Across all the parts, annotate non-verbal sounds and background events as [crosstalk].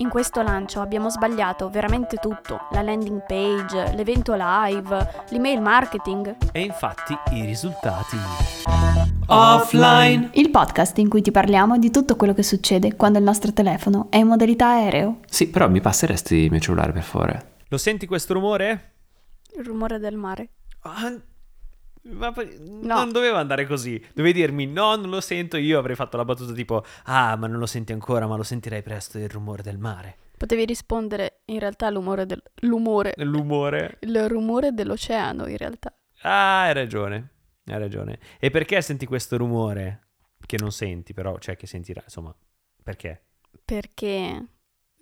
In questo lancio abbiamo sbagliato veramente tutto, la landing page, l'evento live, l'email marketing. E infatti i risultati... Offline. Il podcast in cui ti parliamo di tutto quello che succede quando il nostro telefono è in modalità aereo. Sì, però mi passeresti il mio cellulare per favore. Lo senti questo rumore? Il rumore del mare. Ah, ma poi- non doveva andare così. Dovevi dirmi no, non lo sento. Io avrei fatto la battuta tipo ah, ma non lo senti ancora, ma lo sentirai presto il rumore del mare. Potevi rispondere in realtà l'umore del... l'umore. L'umore. Il rumore dell'oceano in realtà. Ah, hai ragione. Hai ragione. E perché senti questo rumore? Che non senti, però, cioè che sentirà, insomma. Perché? Perché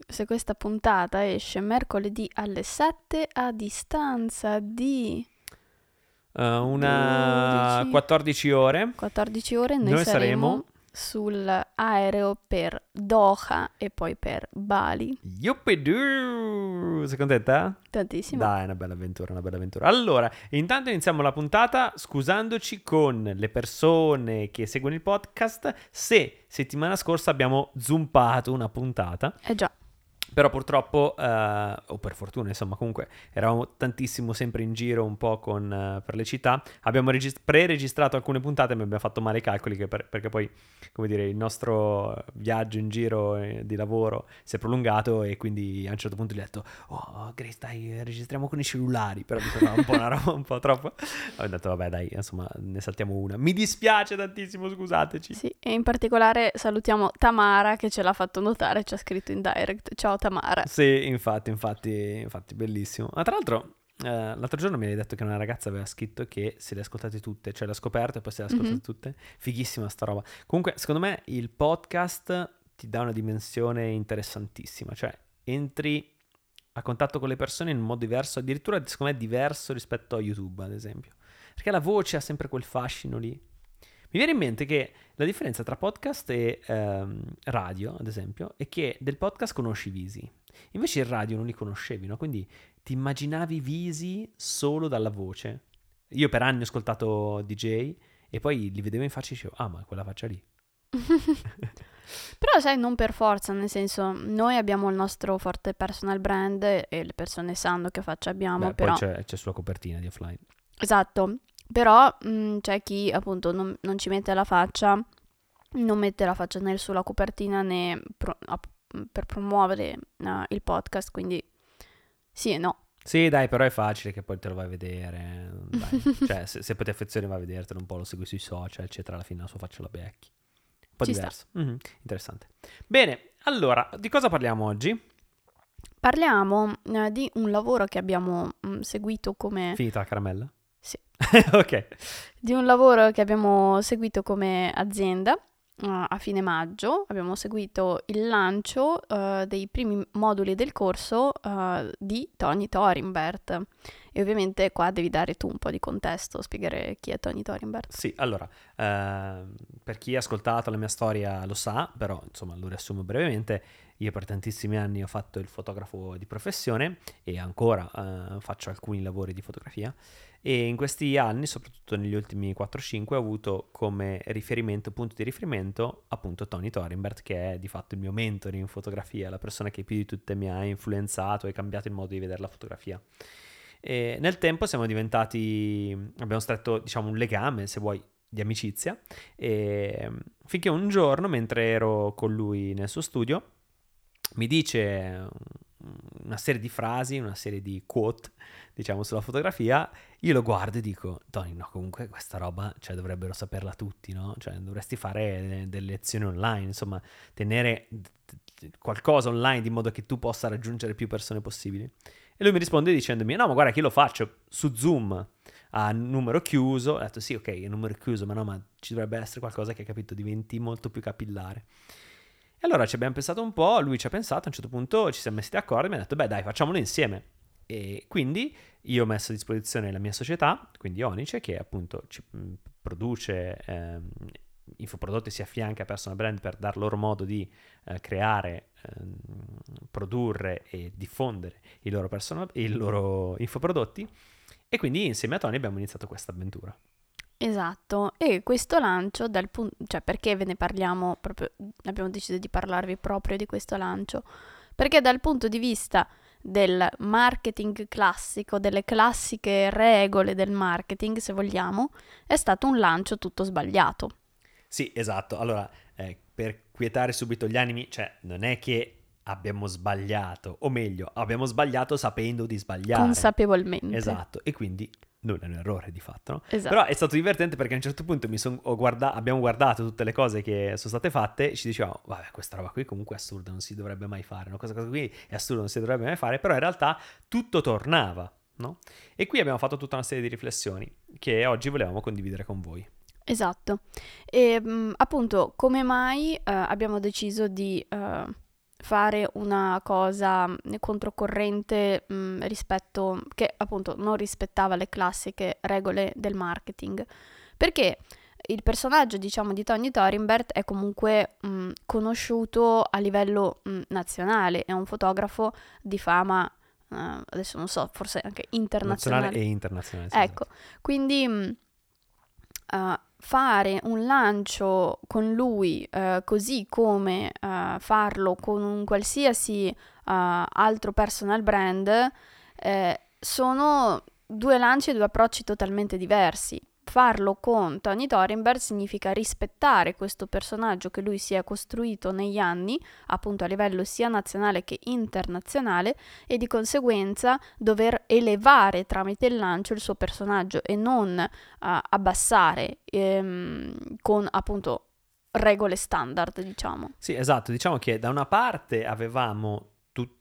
se questa puntata esce mercoledì alle 7 a distanza di Uh, una 12. 14 ore. 14 ore noi, Noi saremo, saremo- sull'aereo per Doha e poi per Bali. Yuppidoo! Sei contenta? Tantissimo. Dai, è una bella avventura, una bella avventura. Allora, intanto iniziamo la puntata scusandoci con le persone che seguono il podcast se settimana scorsa abbiamo zoompato una puntata, Eh già, però purtroppo, eh, o per fortuna, insomma, comunque eravamo tantissimo sempre in giro un po' con, eh, per le città. Abbiamo regis- pre-registrato alcune puntate, ma abbiamo fatto male i calcoli per- perché poi, come dire, il nostro viaggio in giro eh, di lavoro si è prolungato e quindi a un certo punto gli ho detto, oh Grace, dai, registriamo con i cellulari, però mi sembrava un po' una roba un po' troppo. Ho detto, vabbè, dai, insomma, ne saltiamo una. Mi dispiace tantissimo, scusateci. sì. E in particolare salutiamo Tamara che ce l'ha fatto notare, ci ha scritto in direct. Ciao Tamara. Sì, infatti, infatti, infatti, bellissimo. Ma tra l'altro, eh, l'altro giorno mi hai detto che una ragazza aveva scritto che se le ascoltate tutte, cioè le ha scoperte e poi se le ascoltate Mhm. tutte. Fighissima sta roba. Comunque, secondo me il podcast ti dà una dimensione interessantissima, cioè entri a contatto con le persone in un modo diverso, addirittura secondo me diverso rispetto a YouTube, ad esempio. Perché la voce ha sempre quel fascino lì. Mi viene in mente che la differenza tra podcast e ehm, radio, ad esempio, è che del podcast conosci i visi. Invece il radio non li conoscevi, no? Quindi ti immaginavi i visi solo dalla voce. Io per anni ho ascoltato DJ e poi li vedevo in faccia e dicevo, ah, ma quella faccia lì. [laughs] Però sai, non per forza, nel senso, noi abbiamo il nostro forte personal brand e le persone sanno che faccia abbiamo, Beh, però... Poi c'è, c'è sulla copertina di offline. Esatto, però mh, c'è chi appunto non, non ci mette la faccia, non mette la faccia né sulla copertina né pro- app- per promuovere eh, il podcast, quindi sì e no. Sì, dai, però è facile che poi te lo vai a vedere. Dai. [laughs] cioè, se, se poi ti affezioni vai a vedertelo un po', lo segui sui social, eccetera, alla fine la sua faccia la becchi. Un po' Ci diverso. Mhm, Interessante. Bene, allora, di cosa parliamo oggi? Parliamo eh, di un lavoro che abbiamo mh, seguito come... Finita la caramella? Sì. [laughs] ok. di un lavoro che abbiamo seguito come azienda eh, a fine maggio. Abbiamo seguito il lancio eh, dei primi moduli del corso eh, di Tony Thorimbert. E ovviamente qua devi dare tu un po' di contesto, spiegare chi è Tony Thorimbert. Sì, allora, ehm, per chi ha ascoltato la mia storia lo sa, però insomma lo riassumo brevemente. Io per tantissimi anni ho fatto il fotografo di professione e ancora eh, faccio alcuni lavori di fotografia e in questi anni, soprattutto negli ultimi 4-5, ho avuto come riferimento, punto di riferimento, appunto Tony Thorimbert, che è di fatto il mio mentore in fotografia, la persona che più di tutte mi ha influenzato e cambiato il modo di vedere la fotografia. E nel tempo siamo diventati, abbiamo stretto diciamo un legame, se vuoi, di amicizia, e finché un giorno, mentre ero con lui nel suo studio, mi dice una serie di frasi, una serie di quote, diciamo, sulla fotografia, io lo guardo e dico, Tony, no, comunque questa roba, cioè, dovrebbero saperla tutti, no? Cioè, dovresti fare delle lezioni online, insomma, tenere qualcosa online di modo che tu possa raggiungere più persone possibili. E lui mi risponde dicendomi, no, ma guarda che io lo faccio su Zoom a numero chiuso. Ho detto, sì, ok, è numero chiuso, ma no, ma ci dovrebbe essere qualcosa che, capito, diventi molto più capillare. E allora ci abbiamo pensato un po', lui ci ha pensato, a un certo punto ci siamo messi d'accordo e mi ha detto, beh dai, facciamolo insieme. E quindi io ho messo a disposizione la mia società, quindi Onice, che appunto ci produce ehm, infoprodotti, si affianca a personal brand per dar loro modo di eh, creare, ehm, produrre e diffondere i loro, personal, i loro infoprodotti. E quindi insieme a Tony abbiamo iniziato questa avventura. Esatto, e questo lancio, dal punto, cioè perché ve ne parliamo proprio, abbiamo deciso di parlarvi proprio di questo lancio, Perché dal punto di vista del marketing classico, delle classiche regole del marketing, se vogliamo, è stato un lancio tutto sbagliato. Sì, esatto. Allora, eh, per quietare subito gli animi, cioè non è che abbiamo sbagliato, o meglio, abbiamo sbagliato sapendo di sbagliare. Consapevolmente. Esatto, e quindi non è un errore di fatto, no? Esatto. Però è stato divertente perché a un certo punto son, guarda- abbiamo guardato tutte le cose che sono state fatte e ci dicevamo, vabbè, questa roba qui comunque è assurda, non si dovrebbe mai fare, no? questa cosa qui è assurda, non si dovrebbe mai fare, però in realtà tutto tornava, no? E qui abbiamo fatto tutta una serie di riflessioni che oggi volevamo condividere con voi. Esatto. E mh, appunto, come mai eh, abbiamo deciso di... Eh fare una cosa controcorrente mh, rispetto che appunto non rispettava le classiche regole del marketing. Perché il personaggio, diciamo, di Tony Thorimbert è comunque mh, conosciuto a livello mh, nazionale, è un fotografo di fama Uh, adesso non so, forse anche internazionale. Nazionale e internazionale. Sì, ecco, esatto. quindi uh, fare un lancio con lui uh, così come uh, farlo con un qualsiasi uh, altro personal brand eh, sono due lanci e due approcci totalmente diversi farlo con Tony Thorenberg significa rispettare questo personaggio che lui si è costruito negli anni, appunto a livello sia nazionale che internazionale, e di conseguenza dover elevare tramite il lancio il suo personaggio e non uh, abbassare ehm, con appunto regole standard, diciamo. Sì, esatto, diciamo che da una parte avevamo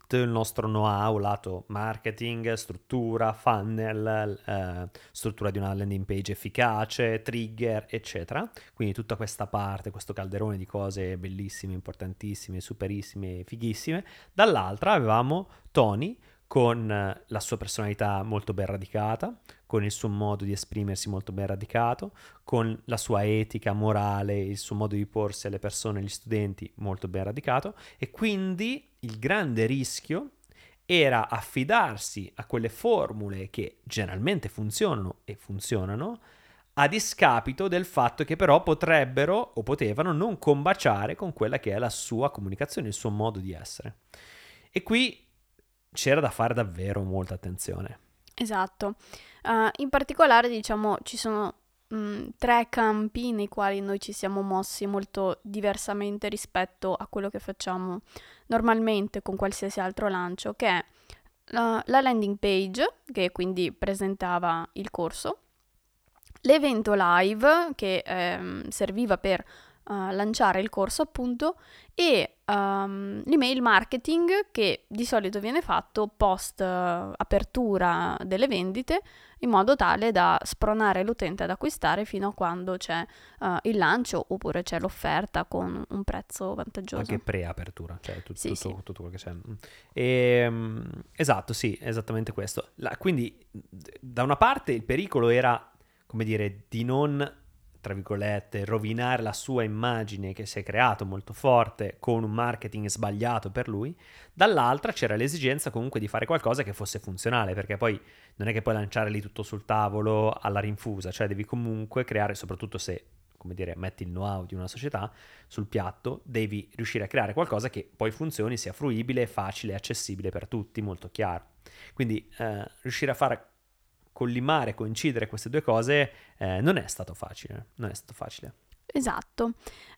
tutto il nostro know-how lato marketing, struttura, funnel, eh, struttura di una landing page efficace, trigger, eccetera. Quindi tutta questa parte, questo calderone di cose bellissime, importantissime, superissime, fighissime. Dall'altra avevamo Tony con la sua personalità molto ben radicata, con il suo modo di esprimersi molto ben radicato, con la sua etica morale, il suo modo di porsi alle persone, agli studenti molto ben radicato e quindi il grande rischio era affidarsi a quelle formule che generalmente funzionano e funzionano a discapito del fatto che però potrebbero o potevano non combaciare con quella che è la sua comunicazione, il suo modo di essere. E qui c'era da fare davvero molta attenzione. Esatto. Uh, in particolare, diciamo, ci sono mh, mm, tre campi nei quali noi ci siamo mossi molto diversamente rispetto a quello che facciamo normalmente con qualsiasi altro lancio, che è la, la landing page, che quindi presentava il corso, l'evento live, che ehm, serviva per uh, lanciare il corso appunto e um, l'email marketing che di solito viene fatto post uh, apertura delle vendite in modo tale da spronare l'utente ad acquistare fino a quando c'è uh, il lancio oppure c'è l'offerta con un prezzo vantaggioso. Anche pre-apertura, cioè tutto, sì, tutto, sì. tutto, quello che c'è. E, um, esatto, sì, esattamente questo. La, quindi da una parte il pericolo era, come dire, di non tra virgolette, rovinare la sua immagine che si è creato molto forte con un marketing sbagliato per lui, dall'altra c'era l'esigenza comunque di fare qualcosa che fosse funzionale, perché poi non è che puoi lanciare lì tutto sul tavolo alla rinfusa, cioè devi comunque creare, soprattutto se come dire, metti il know-how di una società sul piatto, devi riuscire a creare qualcosa che poi funzioni, sia fruibile, facile, accessibile per tutti, molto chiaro. Quindi eh, riuscire a fare collimare, coincidere queste due cose eh, non è stato facile, non è stato facile. Esatto.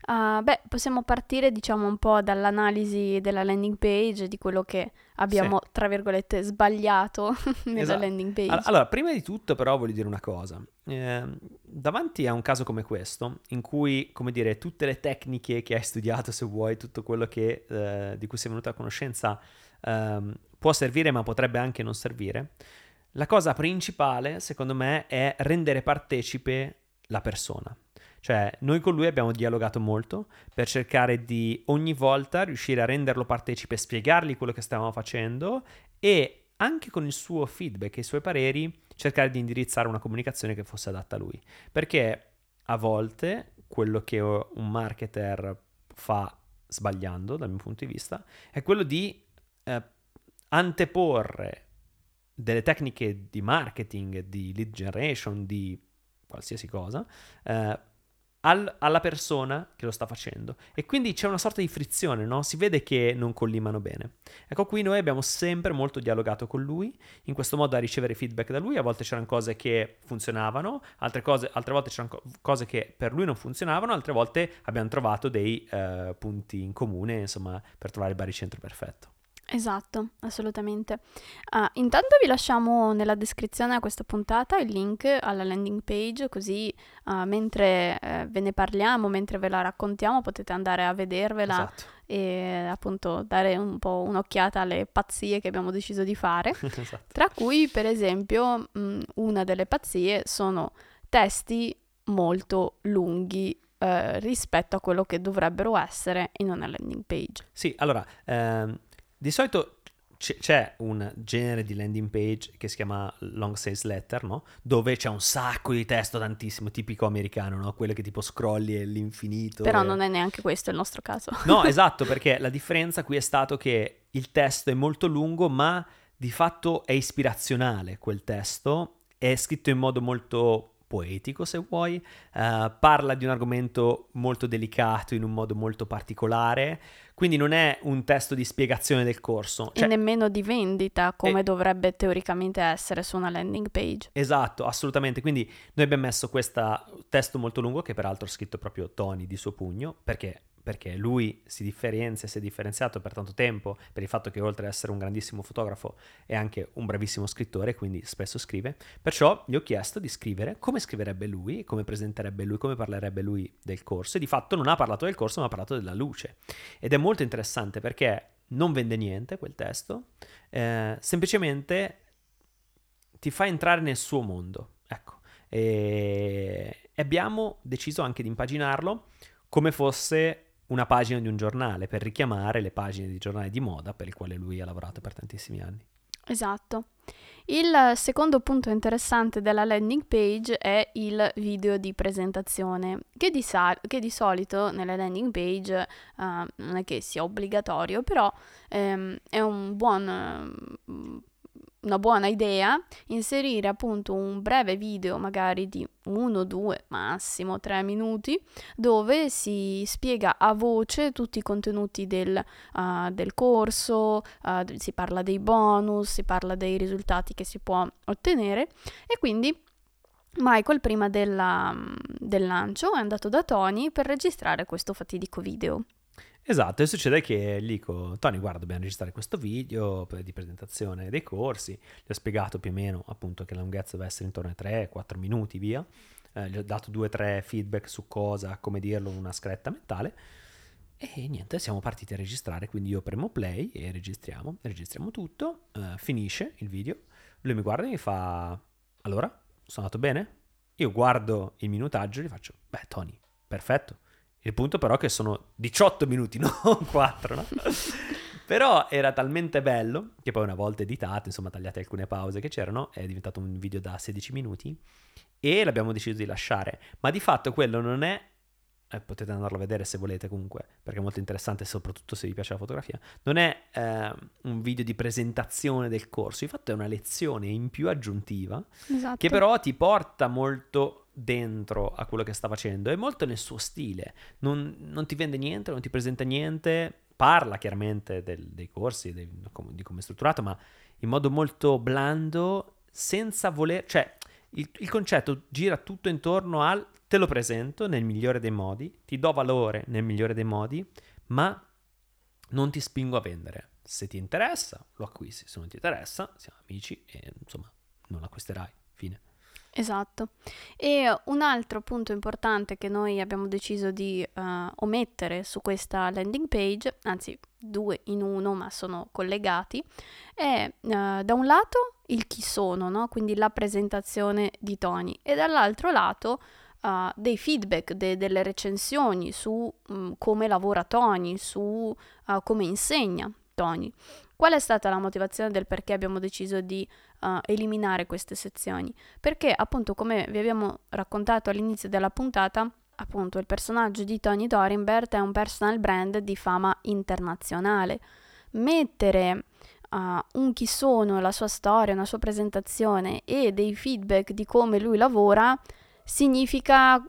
Uh, beh, possiamo partire diciamo un po' dall'analisi della landing page, di quello che abbiamo, sì. tra virgolette, sbagliato [laughs] nella esatto. landing page. Allora, prima di tutto però voglio dire una cosa. Eh, davanti a un caso come questo, in cui, come dire, tutte le tecniche che hai studiato, se vuoi, tutto quello che, eh, di cui sei venuto a conoscenza, ehm, può servire ma potrebbe anche non servire, la cosa principale, secondo me, è rendere partecipe la persona. Cioè, noi con lui abbiamo dialogato molto per cercare di ogni volta riuscire a renderlo partecipe, spiegargli quello che stavamo facendo e anche con il suo feedback e i suoi pareri cercare di indirizzare una comunicazione che fosse adatta a lui. Perché a volte quello che un marketer fa sbagliando, dal mio punto di vista, è quello di eh, anteporre delle tecniche di marketing, di lead generation, di qualsiasi cosa, eh, al- alla persona che lo sta facendo. E quindi c'è una sorta di frizione, no? Si vede che non collimano bene. Ecco, qui noi abbiamo sempre molto dialogato con lui, in questo modo a ricevere feedback da lui. A volte c'erano cose che funzionavano, altre, cose, altre volte c'erano co- cose che per lui non funzionavano, altre volte abbiamo trovato dei eh, punti in comune, insomma, per trovare il baricentro perfetto. Esatto, assolutamente. Ah, intanto vi lasciamo nella descrizione a questa puntata il link alla landing page, così ah, mentre eh, ve ne parliamo, mentre ve la raccontiamo, potete andare a vedervela Esatto. e appunto dare un po' un'occhiata alle pazzie che abbiamo deciso di fare. [laughs] esatto. Tra cui, per esempio, mh, una delle pazzie sono testi molto lunghi eh, rispetto a quello che dovrebbero essere in una landing page. Sì, allora, ehm, di solito c'è un genere di landing page che si chiama long sales letter, no? Dove c'è un sacco di testo, tantissimo, tipico americano, no? Quello che tipo scrolli all'infinito. Però e- non è neanche questo il nostro caso. No, [laughs] esatto, perché la differenza qui è stato che il testo è molto lungo, ma di fatto è ispirazionale quel testo, è scritto in modo molto poetico, se vuoi, eh, parla di un argomento molto delicato in un modo molto particolare, quindi non è un testo di spiegazione del corso. e Cioè, nemmeno di vendita come E- dovrebbe teoricamente essere su una landing page. Esatto, assolutamente. Quindi noi abbiamo messo questo testo molto lungo che peraltro ha scritto proprio Tony di suo pugno, perché, perché lui si differenzia, si è differenziato per tanto tempo per il fatto che oltre ad essere un grandissimo fotografo è anche un bravissimo scrittore, quindi spesso scrive. Perciò gli ho chiesto di scrivere come scriverebbe lui, come presenterebbe lui, come parlerebbe lui del corso e di fatto non ha parlato del corso ma ha parlato della luce. Ed è molto interessante perché non vende niente quel testo, eh, semplicemente ti fa entrare nel suo mondo. Ecco. E abbiamo deciso anche di impaginarlo come fosse una pagina di un giornale, per richiamare le pagine di giornali di moda per il quale lui ha lavorato per tantissimi anni. Esatto. Il secondo punto interessante della landing page è il video di presentazione, che di, sa- che di solito nelle landing page eh, non è che sia obbligatorio, però ehm, è un buon, ehm, una buona idea inserire appunto un breve video, magari di uno, due, massimo tre minuti, dove si spiega a voce tutti i contenuti del, ah, del corso, d- si parla dei bonus, si parla dei risultati che si può ottenere e quindi Michael prima della- del lancio è andato da Tony per registrare questo fatidico video. Esatto, e succede che gli dico, Tony, guarda, dobbiamo registrare questo video di presentazione dei corsi. Gli ho spiegato più o meno appunto che la lunghezza deve essere intorno ai 3-4 minuti, via. Eh, gli ho dato due o tre feedback su cosa, come dirlo, una scretta mentale. E niente, siamo partiti a registrare, quindi io premo play e registriamo, registriamo tutto, eh, finisce il video, lui mi guarda e mi fa, allora, sono andato bene? Io guardo il minutaggio e gli faccio, beh Tony, perfetto. Il punto però è che sono 18 minuti, [laughs] non 4, no? però era talmente bello che poi una volta editato, insomma tagliate alcune pause che c'erano, è diventato un video da 16 minuti e l'abbiamo deciso di lasciare. Ma di fatto quello non è eh, potete andarlo a vedere se volete comunque, perché è molto interessante, soprattutto se vi piace la fotografia. Non è eh, un video di presentazione del corso, di fatto è una lezione in più aggiuntiva, Esatto. che però ti porta molto dentro a quello che sta facendo, è molto nel suo stile, non, non ti vende niente, non ti presenta niente, parla chiaramente del- dei corsi, dei- di come è strutturato, ma in modo molto blando, senza voler... cioè il, il concetto gira tutto intorno al te lo presento nel migliore dei modi, ti do valore nel migliore dei modi, ma non ti spingo a vendere. Se ti interessa, lo acquisti, se non ti interessa, siamo amici e insomma non l'acquisterai. Fine. Esatto. E un altro punto importante che noi abbiamo deciso di eh, omettere su questa landing page, anzi due in uno ma sono collegati, è eh, da un lato il chi sono, no? quindi la presentazione di Tony, e dall'altro lato eh, dei feedback, de- delle recensioni su mm, come lavora Tony, su come insegna Tony. Qual è stata la motivazione del perché abbiamo deciso di eh, eliminare queste sezioni? Perché appunto come vi abbiamo raccontato all'inizio della puntata, appunto il personaggio di Tony Dorimbert è un personal brand di fama internazionale. Mettere uh, un chi sono, la sua storia, una sua presentazione e dei feedback di come lui lavora significa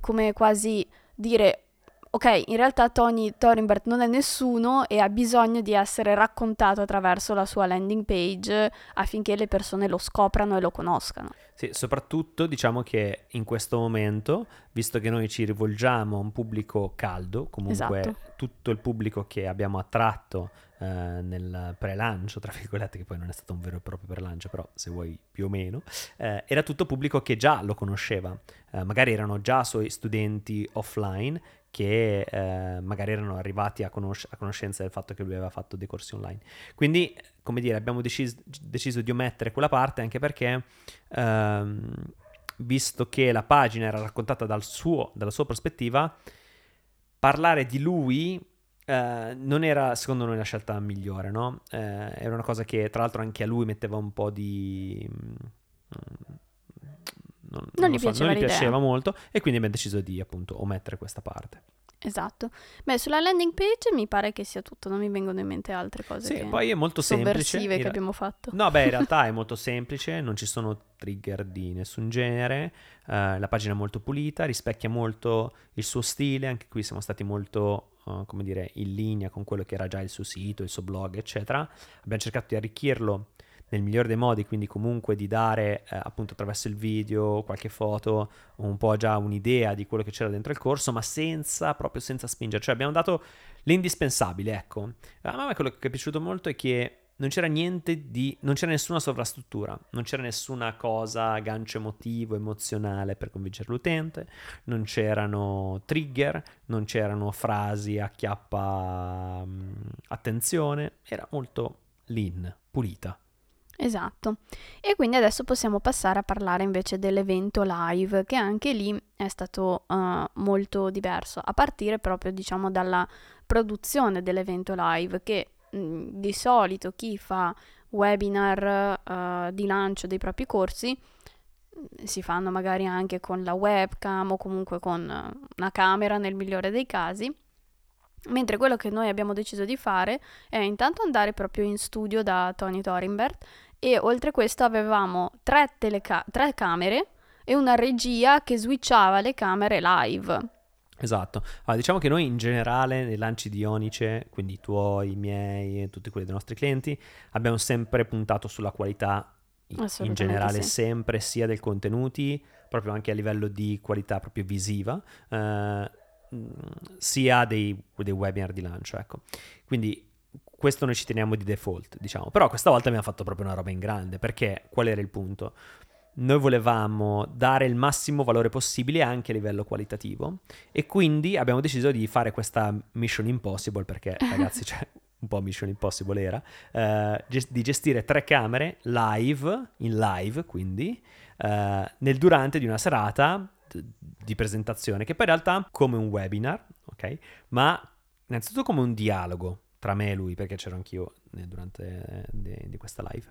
come quasi dire ok, in realtà Tony Thorimbert non è nessuno e ha bisogno di essere raccontato attraverso la sua landing page affinché le persone lo scoprano e lo conoscano. Sì, soprattutto diciamo che in questo momento, visto che noi ci rivolgiamo a un pubblico caldo, comunque Esatto. tutto il pubblico che abbiamo attratto eh, nel pre-lancio, tra virgolette, che poi non è stato un vero e proprio pre-lancio, però se vuoi più o meno, eh, era tutto pubblico che già lo conosceva, Eh, magari erano già suoi studenti offline che eh, magari erano arrivati a, conosc- a conoscenza del fatto che lui aveva fatto dei corsi online. Quindi, come dire, abbiamo decis- deciso di omettere quella parte anche perché, ehm, visto che la pagina era raccontata dal suo- dalla sua prospettiva, parlare di lui eh, non era secondo noi la scelta migliore, no? Eh, era una cosa che tra l'altro anche a lui metteva un po' di... mm, non, Non gli so, piaceva non gli piaceva molto e quindi abbiamo deciso di appunto omettere questa parte. Esatto. Beh, sulla landing page mi pare che sia tutto, non mi vengono in mente altre cose Sì, che poi è molto semplice. che ra- abbiamo fatto. No, beh, in [laughs] realtà è molto semplice, non ci sono trigger di nessun genere, eh, la pagina è molto pulita, rispecchia molto il suo stile, anche qui siamo stati molto, eh, come dire, in linea con quello che era già il suo sito, il suo blog, eccetera. Abbiamo cercato di arricchirlo nel migliore dei modi, quindi comunque di dare eh, appunto attraverso il video, qualche foto, un po' già un'idea di quello che c'era dentro il corso, ma senza, proprio senza spingere. Cioè abbiamo dato l'indispensabile, ecco. A me quello che è piaciuto molto è che non c'era niente di... non c'era nessuna sovrastruttura, non c'era nessuna cosa, gancio emotivo, emozionale per convincere l'utente, non c'erano trigger, non c'erano frasi a chiappa mm, attenzione, era molto lean, pulita. Esatto. E quindi adesso possiamo passare a parlare invece dell'evento live, che anche lì è stato eh, molto diverso, a partire proprio diciamo dalla produzione dell'evento live, che mh, di solito chi fa webinar eh, di lancio dei propri corsi mh, si fanno magari anche con la webcam o comunque con eh, una camera nel migliore dei casi. Mentre quello che noi abbiamo deciso di fare è intanto andare proprio in studio da Tony Thorimbert e oltre questo avevamo tre, teleca- tre camere e una regia che switchava le camere live. Esatto. Allora, diciamo che noi in generale nei lanci di Onice, quindi i tuoi, i miei e tutti quelli dei nostri clienti, abbiamo sempre puntato sulla qualità in- generale, sì. sempre sia dei contenuti, proprio anche a livello di qualità proprio visiva, eh, sia dei, dei webinar di lancio, ecco. Quindi questo noi ci teniamo di default, diciamo. Però questa volta abbiamo fatto proprio una roba in grande, perché qual era il punto? Noi volevamo dare il massimo valore possibile anche a livello qualitativo e quindi abbiamo deciso di fare questa Mission Impossible, perché [laughs] ragazzi, cioè, un po' Mission Impossible era, eh, ges- di gestire tre camere live, in live quindi, eh, nel durante di una serata d- di presentazione, che poi in realtà come un webinar, ok? Ma innanzitutto come un dialogo tra me e lui, perché c'ero anch'io eh, durante eh, di, di questa live.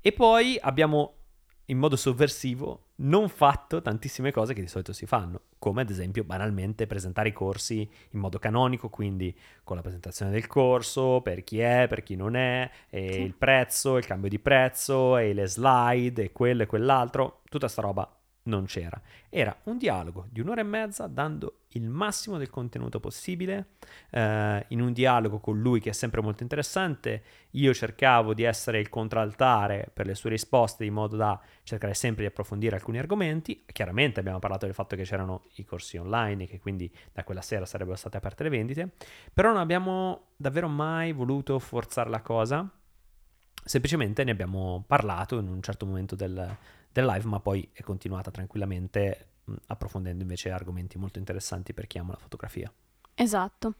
E poi abbiamo in modo sovversivo non fatto tantissime cose che di solito si fanno, come ad esempio banalmente presentare i corsi in modo canonico, quindi con la presentazione del corso, per chi è, per chi non è, e Sì. il prezzo, il cambio di prezzo, e le slide, e quello e quell'altro, tutta sta roba non c'era. Era un dialogo di un'ora e mezza dando il massimo del contenuto possibile, eh, in un dialogo con lui che è sempre molto interessante. Io cercavo di essere il contraltare per le sue risposte in modo da cercare sempre di approfondire alcuni argomenti. Chiaramente abbiamo parlato del fatto che c'erano i corsi online e che quindi da quella sera sarebbero state aperte le vendite, però non abbiamo davvero mai voluto forzare la cosa. Semplicemente ne abbiamo parlato in un certo momento del, del live, ma poi è continuata tranquillamente approfondendo invece argomenti molto interessanti per chi ama la fotografia. Esatto.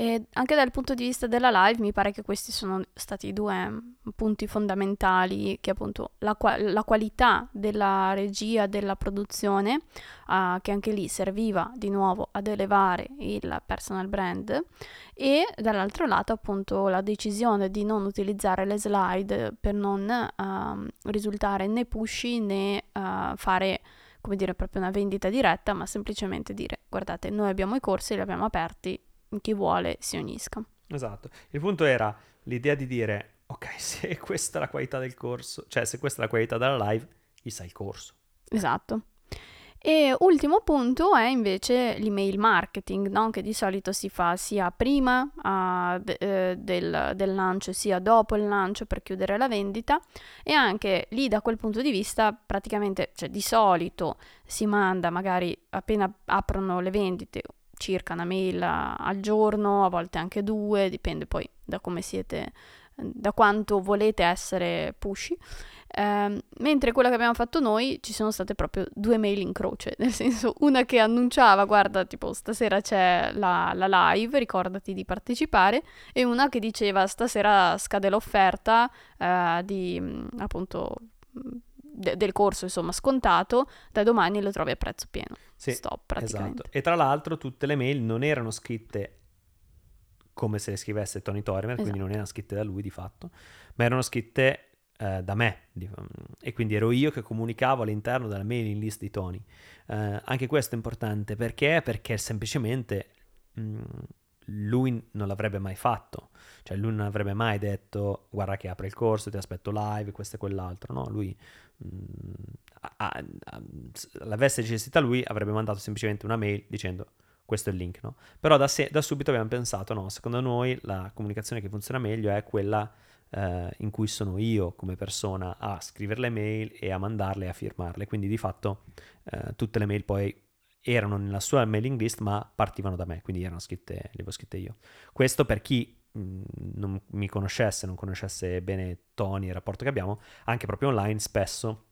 E anche dal punto di vista della live mi pare che questi sono stati i due punti fondamentali, che appunto la, qua- la qualità della regia, della produzione, ah, che anche lì serviva di nuovo ad elevare il personal brand, e dall'altro lato appunto la decisione di non utilizzare le slide per non ehm, risultare né pushy né eh, fare come dire, proprio una vendita diretta, ma semplicemente dire, guardate, noi abbiamo i corsi, li abbiamo aperti, chi vuole si unisca. Esatto. Il punto era l'idea di dire, ok, [laughs] se questa è la qualità del corso, cioè se questa è la qualità della live, chissà il corso. Esatto. E ultimo punto è invece l'email marketing, no? che di solito si fa sia prima uh, de- eh, del, del, lancio sia dopo il lancio per chiudere la vendita e anche lì da quel punto di vista praticamente, cioè di solito si manda magari appena aprono le vendite circa una mail al giorno, a volte anche due, dipende poi da come siete, da quanto volete essere pushy. Eh, mentre quello che abbiamo fatto noi ci sono state proprio due mail in croce, nel senso una che annunciava guarda tipo stasera c'è la, la live, ricordati di partecipare e una che diceva stasera scade l'offerta eh, di appunto de- del corso insomma scontato, da domani lo trovi a prezzo pieno. Sì, Stop praticamente. Esatto. E tra l'altro tutte le mail non erano scritte come se le scrivesse Tony Torimer, esatto. quindi non erano scritte da lui di fatto, ma erano scritte eh, da me e quindi ero io che comunicavo all'interno della mailing list di Tony. Eh, anche questo è importante perché? Perché semplicemente mh, mm, lui non l'avrebbe mai fatto, cioè lui non avrebbe mai detto guarda che apre il corso, ti aspetto live, questo e quell'altro, no? Lui mh, mm, a, a, l'avesse gestita lui avrebbe mandato semplicemente una mail dicendo questo è il link, no? Però da, se, da subito abbiamo pensato no, secondo noi la comunicazione che funziona meglio è quella eh, in cui sono io come persona a scrivere le mail e a mandarle e a firmarle. Quindi di fatto eh, tutte le mail poi erano nella sua mailing list ma partivano da me, quindi erano scritte, le avevo scritte io. Questo per chi mh, non mi conoscesse, non conoscesse bene Tony il rapporto che abbiamo, anche proprio online spesso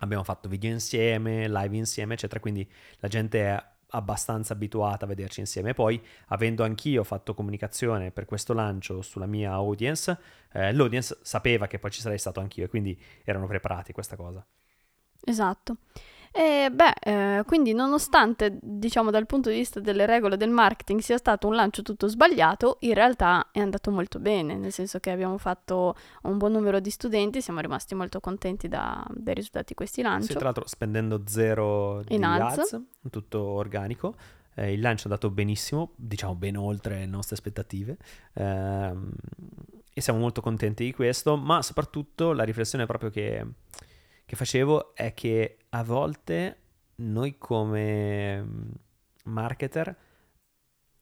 abbiamo fatto video insieme, live insieme, eccetera, quindi la gente abbastanza abituata a vederci insieme. Poi, avendo anch'io fatto comunicazione per questo lancio sulla mia audience, eh, l'audience sapeva che poi ci sarei stato anch'io e quindi erano preparati questa cosa. Esatto. E beh, eh, quindi nonostante, diciamo, dal punto di vista delle regole del marketing sia stato un lancio tutto sbagliato, in realtà è andato molto bene, nel senso che abbiamo fatto un buon numero di studenti, siamo rimasti molto contenti da, dai risultati di questi lanci. Sì, tra l'altro spendendo zero in ads, ads tutto organico. Eh, il lancio è andato benissimo, diciamo ben oltre le nostre aspettative. Ehm, e siamo molto contenti di questo, ma soprattutto la riflessione è proprio che che facevo è che a volte noi come mm, marketer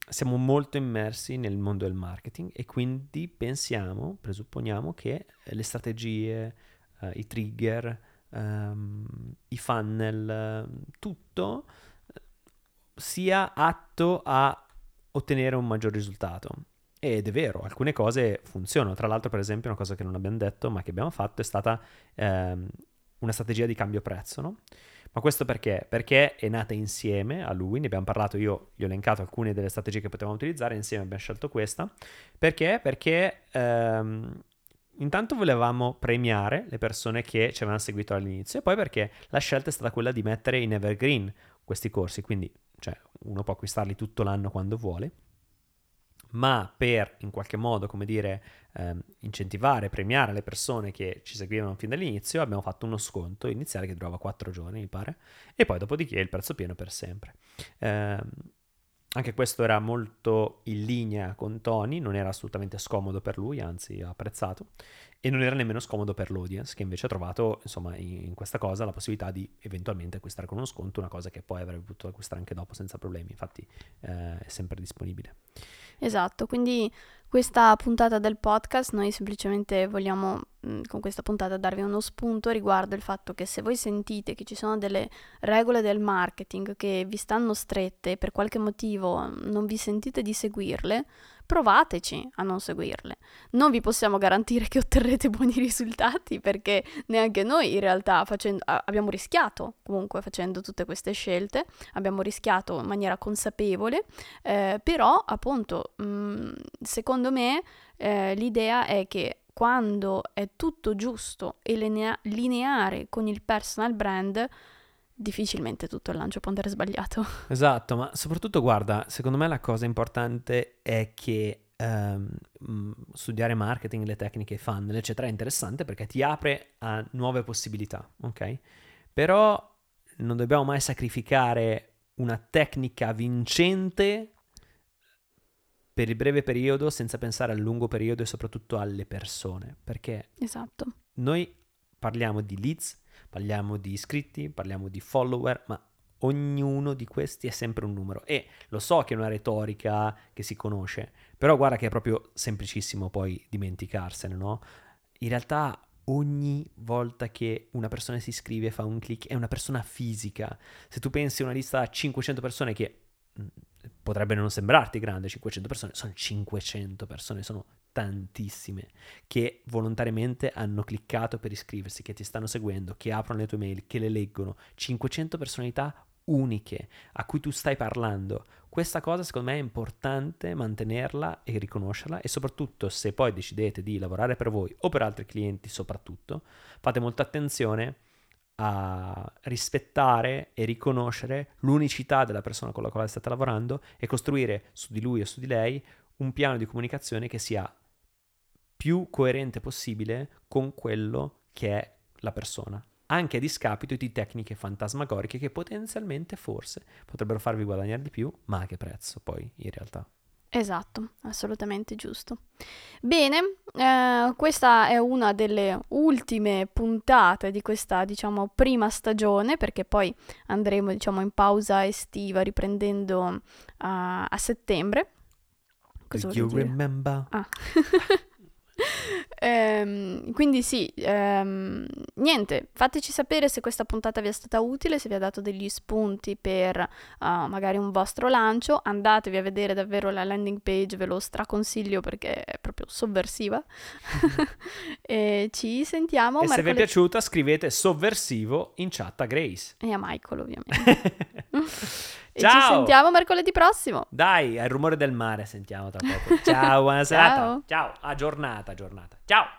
siamo molto immersi nel mondo del marketing e quindi pensiamo, presupponiamo che le strategie, uh, i trigger, um, i funnel, tutto eh, sia atto a ottenere un maggior risultato. Ed è vero, alcune cose funzionano. Tra l'altro, per esempio, una cosa che non abbiamo detto, ma che abbiamo fatto, è stata ehm, una strategia di cambio prezzo, no? Ma questo perché? Perché è nata insieme a lui, ne abbiamo parlato, io gli ho elencato alcune delle strategie che potevamo utilizzare, insieme abbiamo scelto questa. Perché? Perché ehm, intanto volevamo premiare le persone che ci avevano seguito all'inizio e poi perché la scelta è stata quella di mettere in evergreen questi corsi, quindi cioè, uno può acquistarli tutto l'anno quando vuole ma per in qualche modo, come dire, ehm, incentivare, premiare le persone che ci seguivano fin dall'inizio, abbiamo fatto uno sconto iniziale che durava 4 giorni, mi pare, e poi dopodiché il prezzo pieno per sempre. Eh, anche questo era molto in linea con Tony, non era assolutamente scomodo per lui, anzi apprezzato, e non era nemmeno scomodo per l'audience, che invece ha trovato, insomma, in, questa cosa la possibilità di eventualmente acquistare con uno sconto, una cosa che poi avrebbe potuto acquistare anche dopo senza problemi, infatti eh, è sempre disponibile. Esatto, quindi questa puntata del podcast noi semplicemente vogliamo mm, con questa puntata darvi uno spunto riguardo il fatto che se voi sentite che ci sono delle regole del marketing che vi stanno strette e per qualche motivo non vi sentite di seguirle, provateci a non seguirle. Non vi possiamo garantire che otterrete [laughs] buoni risultati perché neanche noi in realtà facendo, abbiamo rischiato comunque facendo tutte queste scelte, abbiamo rischiato in maniera consapevole, eh, però appunto mh, mm, secondo me eh, l'idea è che quando è tutto giusto e linea- lineare con il personal brand, difficilmente tutto il lancio può andare sbagliato. [laughs] Esatto, ma soprattutto guarda, secondo me la cosa importante è che um, studiare marketing, le tecniche funnel, eccetera, è interessante perché ti apre a nuove possibilità, ok? Però non dobbiamo mai sacrificare una tecnica vincente per il breve periodo senza pensare al lungo periodo e soprattutto alle persone, perché esatto. noi parliamo di leads, parliamo di iscritti, parliamo di follower, ma ognuno di questi è sempre un numero. E lo so che è una retorica che si conosce, però guarda che è proprio semplicissimo poi dimenticarsene, no? In realtà ogni volta che una persona si iscrive fa un click è una persona fisica. Se tu pensi a una lista da 500 persone che mm, potrebbe non sembrarti grande, 500 persone, sono 500 persone, sono tantissime che volontariamente hanno cliccato per iscriversi, che ti stanno seguendo, che aprono le tue mail, che le leggono. 500 personalità uniche a cui tu stai parlando. Questa cosa secondo me è importante mantenerla e riconoscerla e soprattutto se poi decidete di lavorare per voi o per altri clienti soprattutto, fate molta attenzione a rispettare e riconoscere l'unicità della persona con la quale state lavorando e costruire su di lui o su di lei un piano di comunicazione che sia più coerente possibile con quello che è la persona anche a discapito di tecniche fantasmagoriche che potenzialmente forse potrebbero farvi guadagnare di più, ma a che prezzo poi in realtà. Esatto, assolutamente giusto. Bene, eh, questa è una delle ultime puntate di questa, diciamo, prima stagione, perché poi andremo, diciamo, in pausa estiva riprendendo uh, a settembre. Cosa Do you dire? remember? Ah. [laughs] ehm, quindi sì, ehm, niente, fateci sapere se questa puntata vi è stata utile, se vi ha dato degli spunti per uh, magari un vostro lancio, andatevi a vedere davvero la landing page, ve lo straconsiglio perché è proprio sovversiva. [laughs] e ci sentiamo. E mercoledì... se vi è piaciuta scrivete sovversivo in chat a Grace. E a Michael ovviamente. [laughs] [laughs] E Ciao! ci sentiamo mercoledì prossimo. Dai, il rumore del mare sentiamo tra poco. Ciao, buona serata. [laughs] Ciao. Ciao, a giornata, giornata. Ciao!